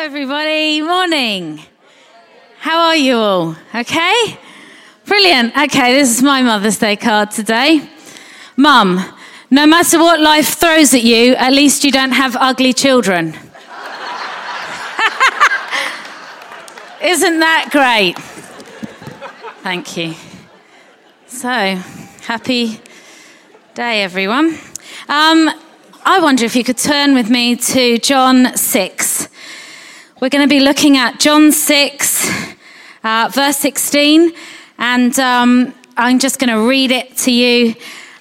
everybody. Morning. How are you all? Okay? Brilliant. Okay, this is my Mother's Day card today. Mum, no matter what life throws at you, at least you don't have ugly children. Isn't that great? Thank you. So, happy day, everyone. Um, I wonder if you could turn with me to John 6. We're going to be looking at John 6, uh, verse 16, and um, I'm just going to read it to you.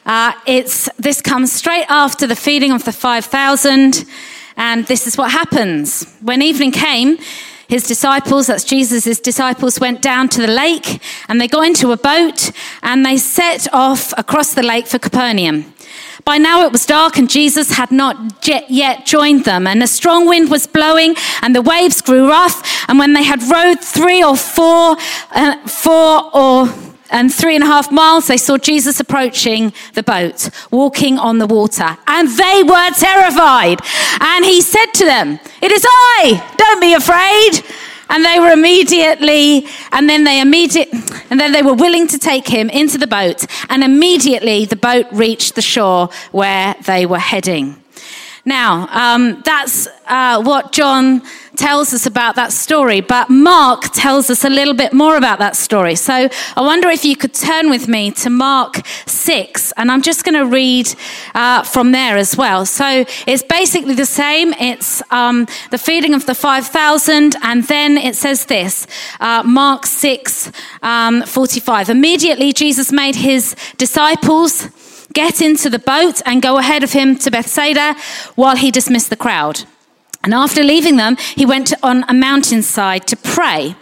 Uh, it's, this comes straight after the feeding of the 5,000, and this is what happens. When evening came, his disciples, that's Jesus' disciples, went down to the lake and they got into a boat and they set off across the lake for Capernaum. By now it was dark and Jesus had not yet joined them. And a strong wind was blowing and the waves grew rough. And when they had rowed three or four, uh, four or and three and a half miles, they saw Jesus approaching the boat, walking on the water. And they were terrified. And he said to them, It is I, don't be afraid. And they were immediately, and then they immediate, and then they were willing to take him into the boat. And immediately the boat reached the shore where they were heading. Now, um, that's uh, what John tells us about that story, but Mark tells us a little bit more about that story. So I wonder if you could turn with me to Mark 6, and I'm just going to read uh, from there as well. So it's basically the same. It's um, the feeding of the 5,000, and then it says this uh, Mark 6 um, 45. Immediately, Jesus made his disciples get into the boat and go ahead of him to Bethsaida while he dismissed the crowd. And after leaving them, he went on a mountainside to pray.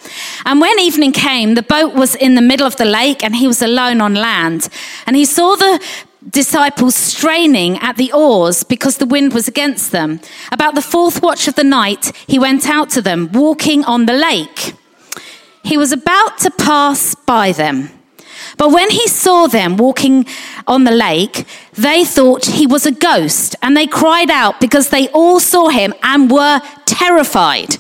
And when evening came, the boat was in the middle of the lake and he was alone on land. And he saw the disciples straining at the oars because the wind was against them. About the fourth watch of the night, he went out to them, walking on the lake. He was about to pass by them. But when he saw them walking on the lake, they thought he was a ghost and they cried out because they all saw him and were terrified.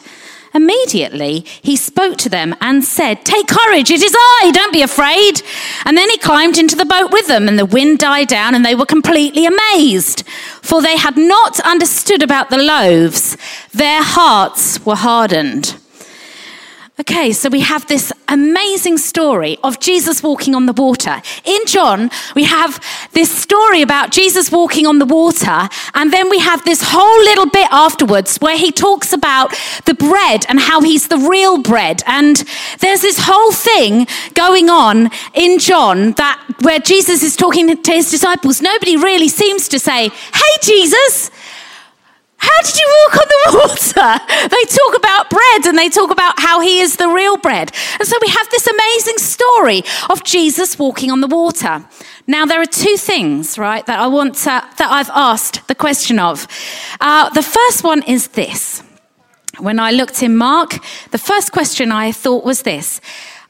Immediately, he spoke to them and said, Take courage, it is I, don't be afraid. And then he climbed into the boat with them, and the wind died down, and they were completely amazed, for they had not understood about the loaves. Their hearts were hardened. Okay, so we have this amazing story of Jesus walking on the water. In John, we have this story about Jesus walking on the water, and then we have this whole little bit afterwards where he talks about the bread and how he's the real bread. And there's this whole thing going on in John that where Jesus is talking to his disciples. Nobody really seems to say, Hey, Jesus, how did you walk on the water? They talk about bread and they talk about how he is the real bread. And so we have this amazing story of Jesus walking on the water. Now, there are two things, right, that I want to, that I've asked the question of. Uh, the first one is this. When I looked in Mark, the first question I thought was this.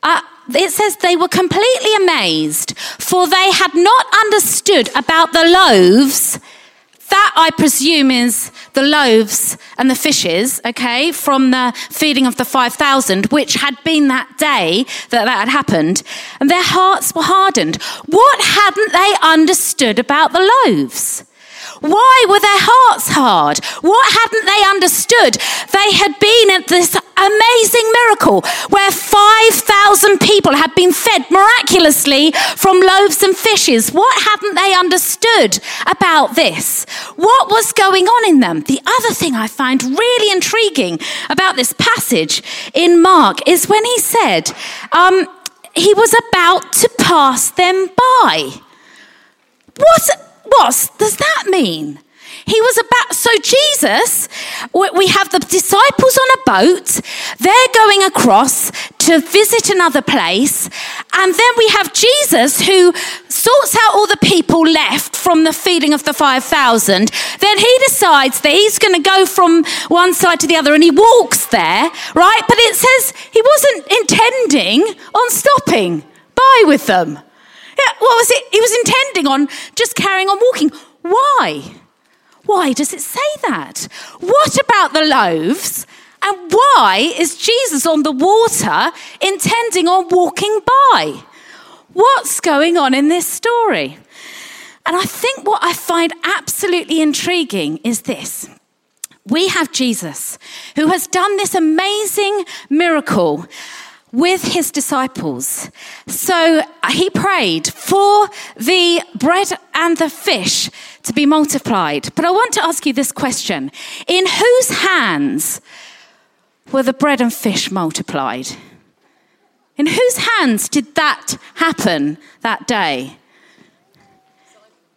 Uh, it says they were completely amazed, for they had not understood about the loaves that, I presume, is the loaves and the fishes, okay, from the feeding of the 5,000, which had been that day that that had happened. And their hearts were hardened. What hadn't they understood about the loaves? Why were their hearts hard? What hadn't they understood? They had been at this amazing miracle where 5,000 people had been fed miraculously from loaves and fishes. What hadn't they understood about this? What was going on in them? The other thing I find really intriguing about this passage in Mark is when he said, um, he was about to pass them by. What what does that mean? He was about, so Jesus, we have the disciples on a boat. They're going across to visit another place. And then we have Jesus who sorts out all the people left from the feeding of the 5,000. Then he decides that he's going to go from one side to the other and he walks there, right? But it says he wasn't intending on stopping by with them. Yeah, what was it? He was intending on just carrying on walking. Why? Why does it say that? What about the loaves And why is Jesus on the water intending on walking by? What's going on in this story? And I think what I find absolutely intriguing is this. We have Jesus who has done this amazing miracle with his disciples. So uh, he prayed for the bread and the fish to be multiplied. But I want to ask you this question In whose hands were the bread and fish multiplied? In whose hands did that happen that day?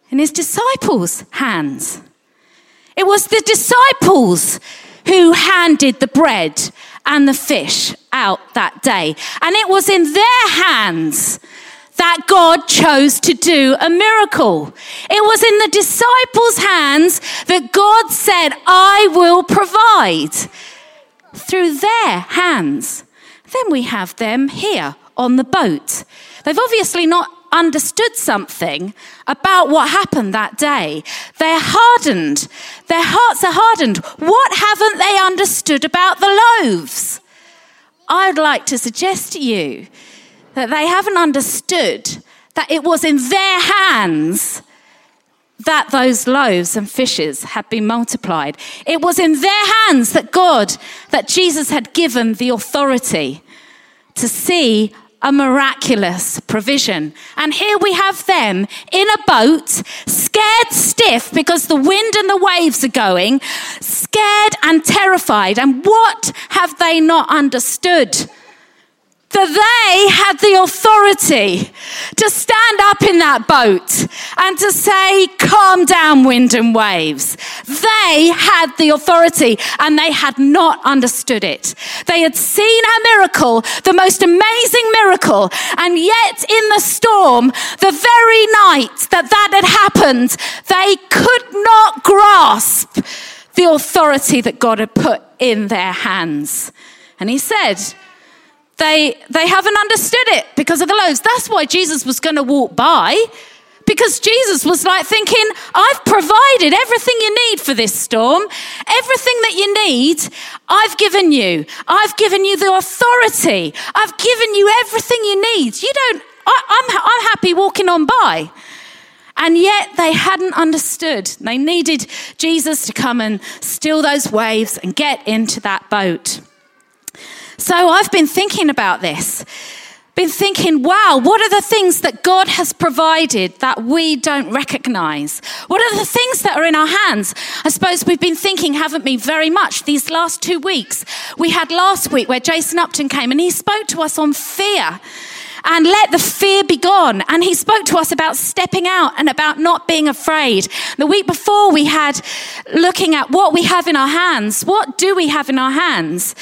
In his disciples' hands. It was the disciples who handed the bread and the fish out that day. And it was in their hands that God chose to do a miracle. It was in the disciples' hands that God said, I will provide through their hands. Then we have them here on the boat. They've obviously not understood something about what happened that day. They're hardened. Their hearts are hardened. What haven't they understood about the loaves? I'd like to suggest to you that they haven't understood that it was in their hands that those loaves and fishes had been multiplied. It was in their hands that God, that Jesus had given the authority to see a miraculous provision. And here we have them in a boat, scared stiff because the wind and the waves are going, scared and terrified. And what have they not understood? That they had the authority to stand up in that boat and to say, calm down, wind and waves. They had the authority and they had not understood it. They had seen a miracle, the most amazing miracle, and yet in the storm, the very night that that had happened, they could not grasp the authority that God had put in their hands. And he said, they, they haven't understood it because of the loaves. That's why Jesus was going to walk by because Jesus was like thinking, I've provided everything you need for this storm. Everything that you need, I've given you. I've given you the authority. I've given you everything you need. You don't, I, I'm, I'm happy walking on by. And yet they hadn't understood. They needed Jesus to come and still those waves and get into that boat. So I've been thinking about this. Been thinking, wow, what are the things that God has provided that we don't recognize? What are the things that are in our hands? I suppose we've been thinking, haven't we, very much these last two weeks. We had last week where Jason Upton came and he spoke to us on fear and let the fear be gone. And he spoke to us about stepping out and about not being afraid. The week before we had looking at what we have in our hands. What do we have in our hands?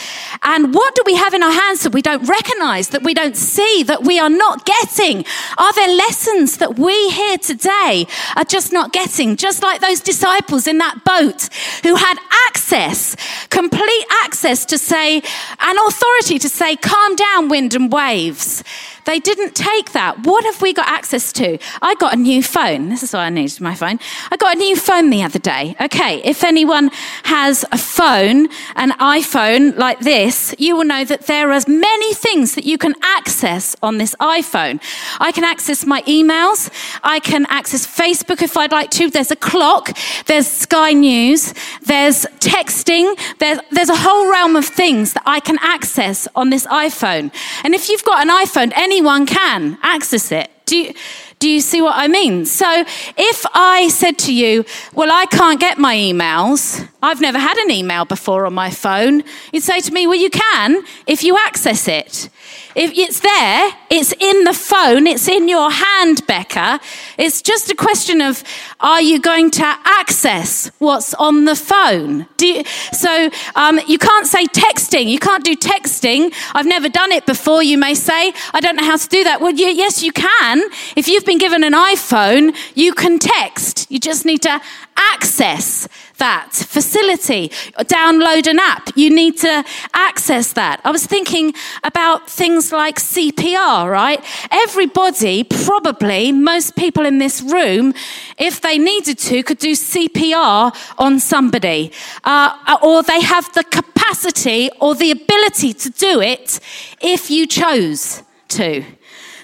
And what do we have in our hands that we don't recognize, that we don't see, that we are not getting? Are there lessons that we here today are just not getting? Just like those disciples in that boat who had access, complete access to say, an authority to say, calm down, wind and waves. They didn't take that. What have we got access to? I got a new phone. This is why I needed my phone. I got a new phone the other day. Okay, if anyone has a phone, an iPhone like this, you will know that there are many things that you can access on this iPhone. I can access my emails. I can access Facebook if I'd like to. There's a clock. There's Sky News. There's texting. There's, there's a whole realm of things that I can access on this iPhone. And if you've got an iPhone, any anyone can access it. Do you, do you see what I mean? So if I said to you, well, I can't get my emails, I've never had an email before on my phone, you'd say to me, well, you can if you access it. If it's there, it's in the phone, it's in your hand, Becca. It's just a question of are you going to access what's on the phone? You, so um, you can't say texting. You can't do texting. I've never done it before, you may say. I don't know how to do that. Well, you, yes, you can. If you've been given an iPhone, you can text. You just need to access that facility, download an app. You need to access that. I was thinking about things like CPR, right? Everybody, probably most people in this room, if they needed to, could do CPR on somebody, uh, or they have the capacity or the ability to do it if you chose to.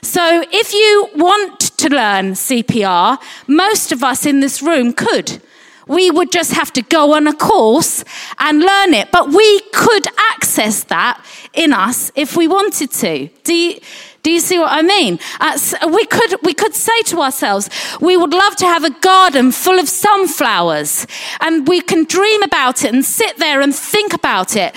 So, if you want to learn CPR, most of us in this room could. We would just have to go on a course and learn it. But we could access that in us if we wanted to. Do you, do you see what I mean? Uh, we, could, we could say to ourselves, we would love to have a garden full of sunflowers. And we can dream about it and sit there and think about it.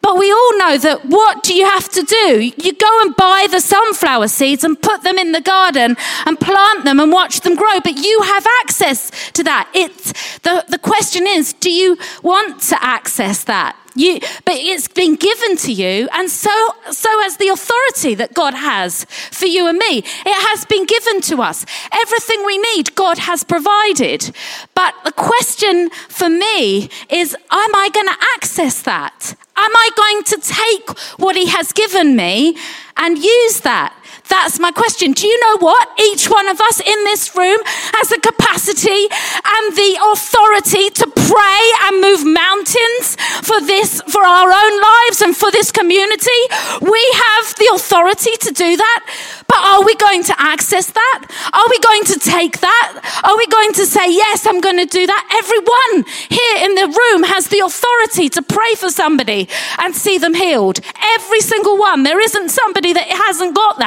But we all know that what do you have to do? You go and buy the sunflower seeds and put them in the garden and plant them and watch them grow. But you have access to that. It's, the, the question is, do you want to access that? You, but it's been given to you, and so, so has the authority that God has for you and me. It has been given to us. Everything we need, God has provided. But the question for me is, am I going to access that? Am I going to take what He has given me and use that? That's my question. Do you know what? Each one of us in this room has the capacity and the authority to pray and move mountains for this, for our own lives and for this community. We have the authority to do that. But are we going to access that? Are we going to take that? Are we going to say, yes, I'm going to do that? Everyone here in the room has the authority to pray for somebody and see them healed. Every single one. There isn't somebody that hasn't got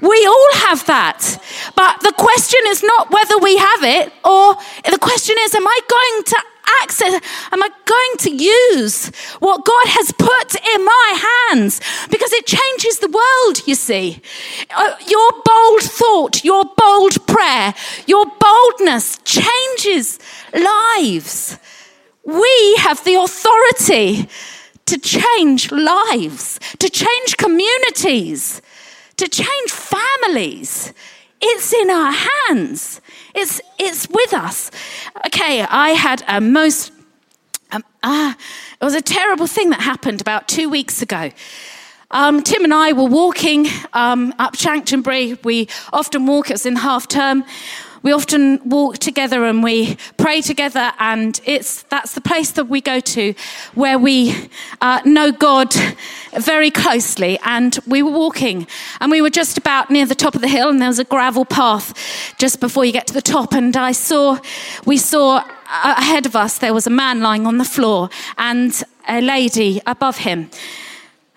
We all have that. But the question is not whether we have it, or the question is, am I going to access, am I going to use what God has put in my hands? Because it changes the world, you see. Uh, your bold thought, your bold prayer, your boldness changes lives. We have the authority to change lives, to change communities to change families. It's in our hands. It's, it's with us. Okay, I had a most, um, ah, it was a terrible thing that happened about two weeks ago. Um, Tim and I were walking um, up Chanctonbury. We often walk, it was in half term we often walk together and we pray together, and it's that's the place that we go to where we uh, know God very closely. And we were walking, and we were just about near the top of the hill, and there was a gravel path just before you get to the top, and I saw we saw uh, ahead of us there was a man lying on the floor and a lady above him.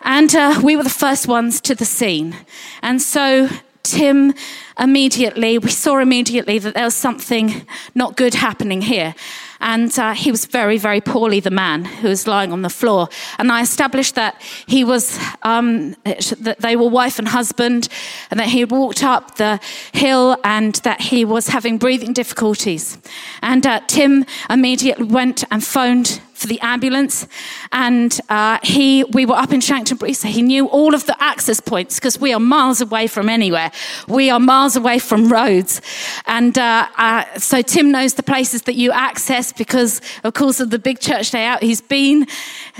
And uh, we were the first ones to the scene. And so Tim immediately, we saw immediately that there was something not good happening here. And uh, he was very, very poorly, the man who was lying on the floor. And I established that he was, um, that they were wife and husband, and that he had walked up the hill and that he was having breathing difficulties. And uh, Tim immediately went and phoned for the ambulance. And uh, he, we were up in Chanctonbury, so he knew all of the access points because we are miles away from anywhere. We are miles away from roads. And uh, uh, so Tim knows the places that you access because, of course, of the big church day out, he's been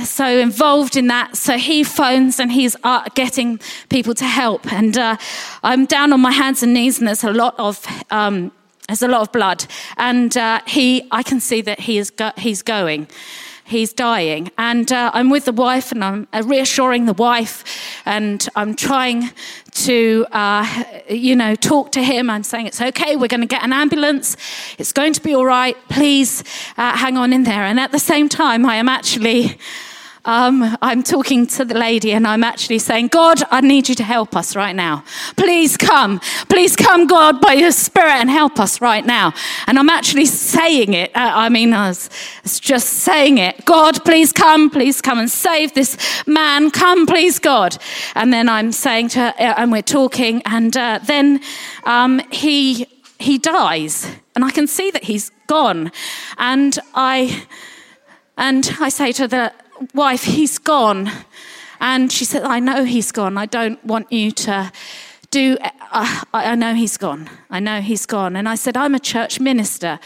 so involved in that. So he phones and he's uh, getting people to help. And uh, I'm down on my hands and knees, and there's a lot of um, there's a lot of blood, and uh, he, I can see that he is go- he's going he's dying. And uh, I'm with the wife and I'm uh, reassuring the wife and I'm trying to, uh, you know, talk to him. I'm saying, it's okay, we're going to get an ambulance. It's going to be all right. Please uh, hang on in there. And at the same time, I am actually um, I'm talking to the lady and I'm actually saying, God, I need you to help us right now. Please come. Please come, God, by your spirit and help us right now. And I'm actually saying it. Uh, I mean, I was, just saying it. God, please come. Please come and save this man. Come, please, God. And then I'm saying to her, uh, and we're talking, and uh, then um, he, he dies. And I can see that he's gone. And I, and I say to the wife, he's gone. And she said, I know he's gone. I don't want you to do, uh, I know he's gone. I know he's gone. And I said, I'm a church minister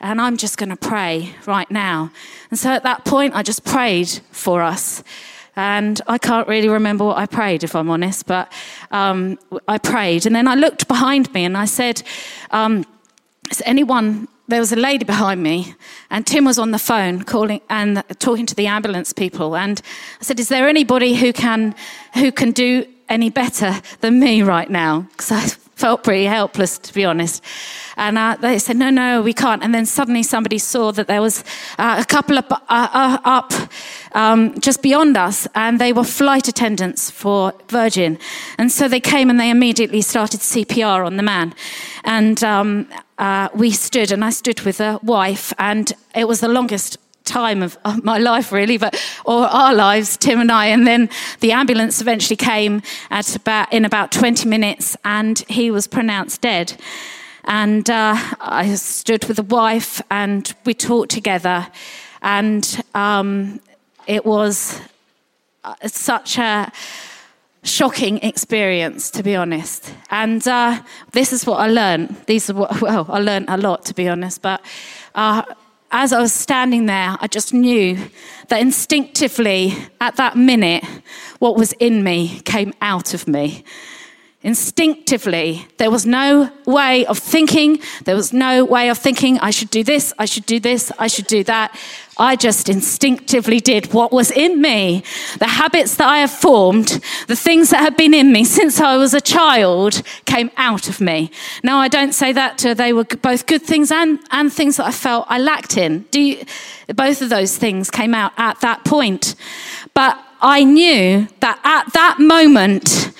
and I'm just going to pray right now. And so at that point, I just prayed for us. And I can't really remember what I prayed, if I'm honest, but um, I prayed. And then I looked behind me and I said, um, Is anyone there was a lady behind me, and Tim was on the phone calling and talking to the ambulance people. And I said, "Is there anybody who can who can do any better than me right now?" Because felt pretty helpless, to be honest. And uh, they said, no, no, we can't. And then suddenly somebody saw that there was uh, a couple up, uh, uh, up um, just beyond us, and they were flight attendants for Virgin. And so they came and they immediately started CPR on the man. And um, uh, we stood, and I stood with a wife, and it was the longest time of, my life, really, but or our lives, Tim and I. And then the ambulance eventually came at about in about 20 minutes, and he was pronounced dead. And uh, I stood with the wife, and we talked together, and um, it was uh, such a shocking experience, to be honest. And uh, this is what I learned. These are what, well, I learned a lot, to be honest, but uh, as I was standing there, I just knew that instinctively, at that minute, what was in me came out of me. Instinctively, there was no way of thinking. There was no way of thinking, I should do this, I should do this, I should do that. I just instinctively did what was in me. The habits that I have formed, the things that have been in me since I was a child came out of me. Now, I don't say that to, they were both good things and, and things that I felt I lacked in. Do you, both of those things came out at that point. But I knew that at that moment,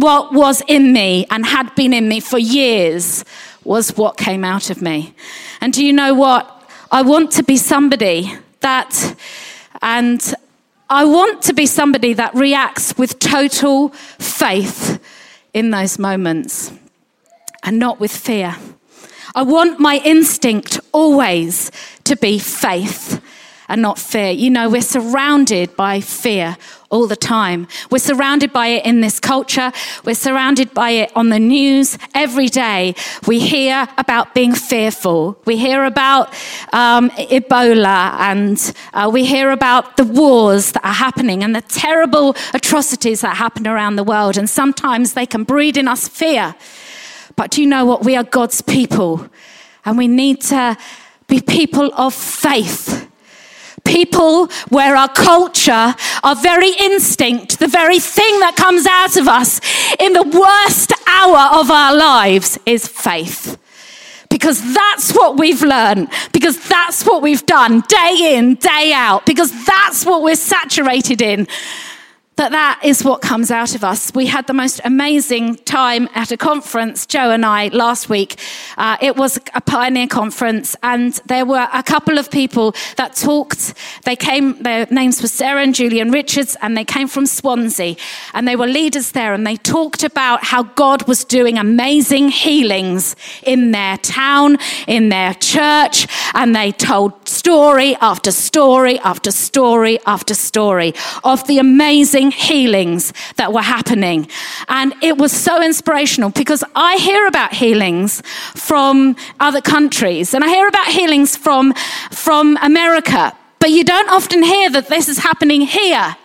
what was in me and had been in me for years was what came out of me. And do you know what? I want to be somebody that, and I want to be somebody that reacts with total faith in those moments and not with fear. I want my instinct always to be faith and not fear. You know, we're surrounded by fear all the time. We're surrounded by it in this culture. We're surrounded by it on the news every day. We hear about being fearful. We hear about um, Ebola and uh, we hear about the wars that are happening and the terrible atrocities that happen around the world. And sometimes they can breed in us fear. But do you know what? We are God's people and we need to be people of faith people where our culture, our very instinct, the very thing that comes out of us in the worst hour of our lives is faith. Because that's what we've learned, because that's what we've done day in, day out, because that's what we're saturated in that that is what comes out of us. We had the most amazing time at a conference, Joe and I, last week. Uh, it was a pioneer conference, and there were a couple of people that talked. They came, their names were Sarah and Julian Richards, and they came from Swansea, and they were leaders there, and they talked about how God was doing amazing healings in their town, in their church, and they told story after story after story after story of the amazing healings that were happening. And it was so inspirational because I hear about healings from other countries and I hear about healings from, from America, but you don't often hear that this is happening here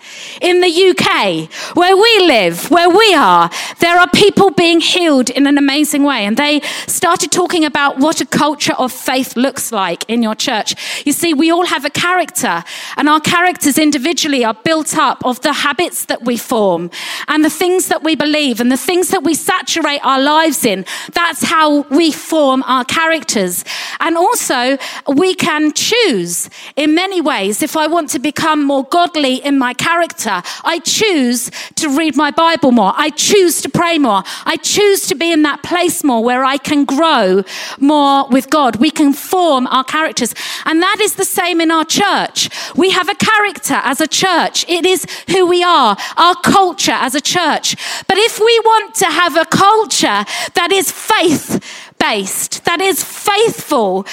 in the UK, where we live, where we are, there are people being healed in an amazing way. And they started talking about what a culture of faith looks like in your church. You see, we all have a character, and our characters individually are built up of the habits that we form and the things that we believe and the things that we saturate our lives in. That's how we form our characters. And also, we can choose in many ways if I want to become more godly in my character character. I choose to read my Bible more. I choose to pray more. I choose to be in that place more where I can grow more with God. We can form our characters. And that is the same in our church. We have a character as a church. It is who we are, our culture as a church. But if we want to have a culture that is faith based, that is faithful,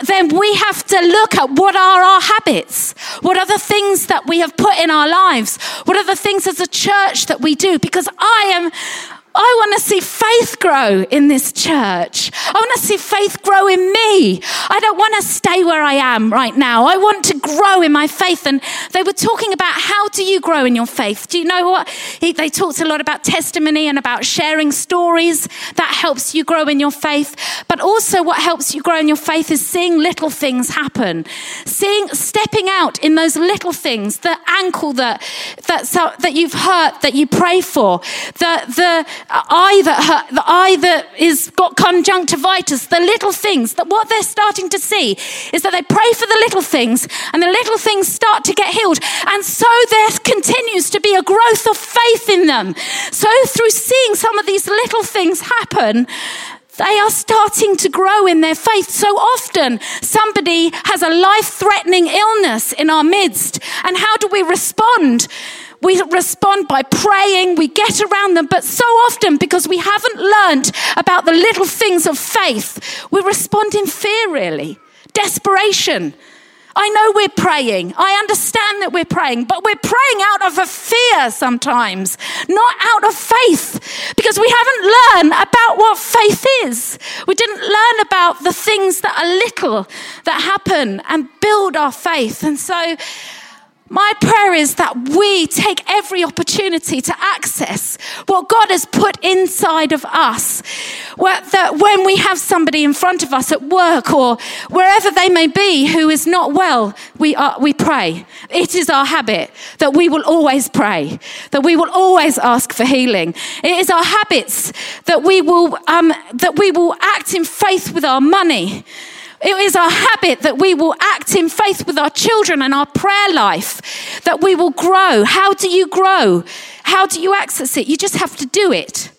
then we have to look at what are our habits? What are the things that we have put in our lives? What are the things as a church that we do? Because I am, I want to see faith grow in this church. I want to see faith grow in me. I don't want to stay where I am right now. I want to grow in my faith. And they were talking about how do you grow in your faith? Do you know what? They talked a lot about testimony and about sharing stories. That helps you grow in your faith. But also, what helps you grow in your faith is seeing little things happen, seeing, stepping out in those little things, the ankle that, that, that you've hurt that you pray for, the, the, eye that the eye that is got conjunctivitis, the little things, that what they're starting to see is that they pray for the little things and the little things start to get healed. And so there continues to be a growth of faith in them. So through seeing some of these little things happen, they are starting to grow in their faith. So often somebody has a life threatening illness in our midst. And how do we respond? We respond by praying, we get around them, but so often because we haven't learned about the little things of faith, we respond in fear, really. Desperation. I know we're praying. I understand that we're praying, but we're praying out of a fear sometimes, not out of faith, because we haven't learned about what faith is. We didn't learn about the things that are little that happen and build our faith. And so my prayer is that we take every opportunity to access what God has put inside of us. That when we have somebody in front of us at work or wherever they may be who is not well, we, are, we pray. It is our habit that we will always pray, that we will always ask for healing. It is our habits that we will, um, that we will act in faith with our money it is our habit that we will act in faith with our children and our prayer life, that we will grow. How do you grow? How do you access it? You just have to do it.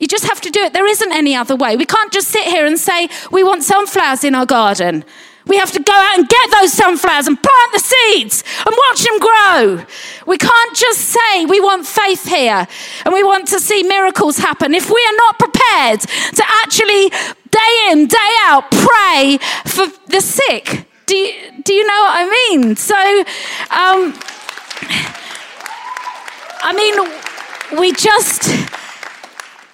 You just have to do it. There isn't any other way. We can't just sit here and say, we want sunflowers in our garden. We have to go out and get those sunflowers and plant the seeds and watch them grow. We can't just say we want faith here and we want to see miracles happen if we are not prepared to actually day in, day out, pray for the sick. Do you, do you know what I mean? So, um, I mean, we just.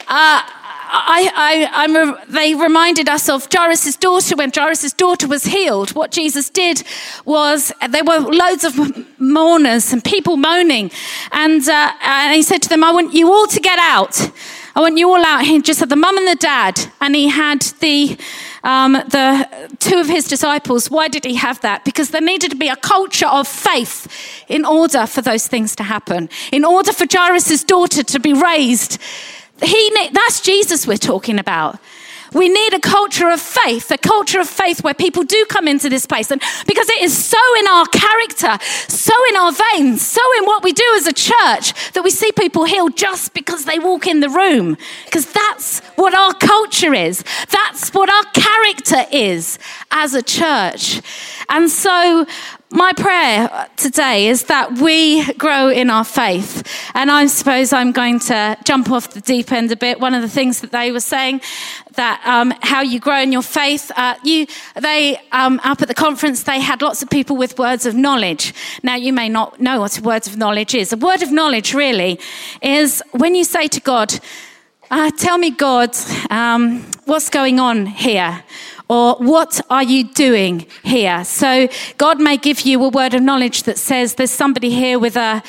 Uh, I, I, a, they reminded us of Jairus' daughter when Jairus' daughter was healed. What Jesus did was there were loads of mourners and people moaning. And, uh, and he said to them, I want you all to get out. I want you all out. He just had the mum and the dad, and he had the, um, the two of his disciples. Why did he have that? Because there needed to be a culture of faith in order for those things to happen. In order for Jairus' daughter to be raised, he, that's Jesus we're talking about. We need a culture of faith, a culture of faith where people do come into this place. And because it is so in our character, so in our veins, so in what we do as a church that we see people healed just because they walk in the room. Because that's what our culture is. That's what our character is as a church. And so my prayer today is that we grow in our faith. And I suppose I'm going to jump off the deep end a bit. One of the things that they were saying that um, how you grow in your faith. Uh, you, they um, up at the conference, they had lots of people with words of knowledge. Now you may not know what a word of knowledge is. A word of knowledge really is when you say to God, uh, "Tell me, God, um, what's going on here." Or what are you doing here? So God may give you a word of knowledge that says there's somebody here with a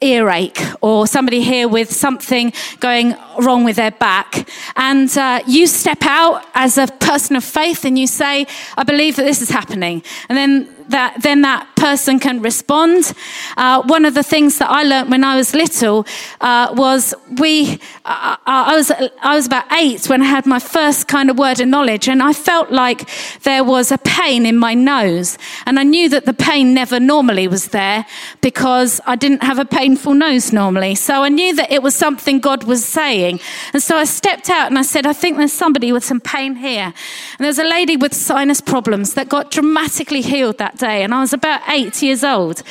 earache or somebody here with something going wrong with their back. And uh, you step out as a person of faith and you say, I believe that this is happening. And then that then that person can respond. Uh, one of the things that I learned when I was little uh, was we. Uh, I was I was about eight when I had my first kind of word of knowledge, and I felt like there was a pain in my nose, and I knew that the pain never normally was there because I didn't have a painful nose normally. So I knew that it was something God was saying, and so I stepped out and I said, "I think there's somebody with some pain here." And there's a lady with sinus problems that got dramatically healed that day, and I was about eight years old.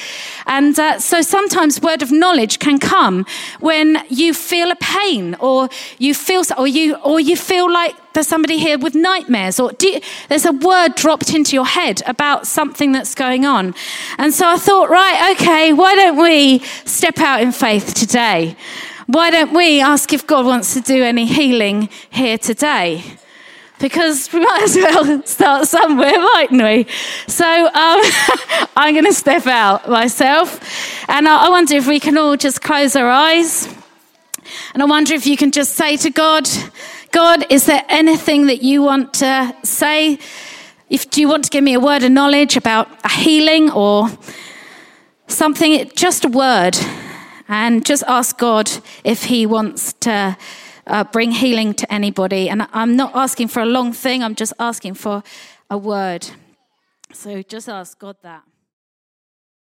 And uh, so sometimes word of knowledge can come when you feel a pain or you feel, or you, or you feel like there's somebody here with nightmares or you, there's a word dropped into your head about something that's going on. And so I thought, right, okay, why don't we step out in faith today? Why don't we ask if God wants to do any healing here today? Because we might as well start somewhere, mightn't we? So um, I'm going to step out myself. And I wonder if we can all just close our eyes. And I wonder if you can just say to God, God, is there anything that you want to say? If do you want to give me a word of knowledge about a healing or something, just a word, and just ask God if He wants to uh, bring healing to anybody. And I'm not asking for a long thing, I'm just asking for a word. So just ask God that.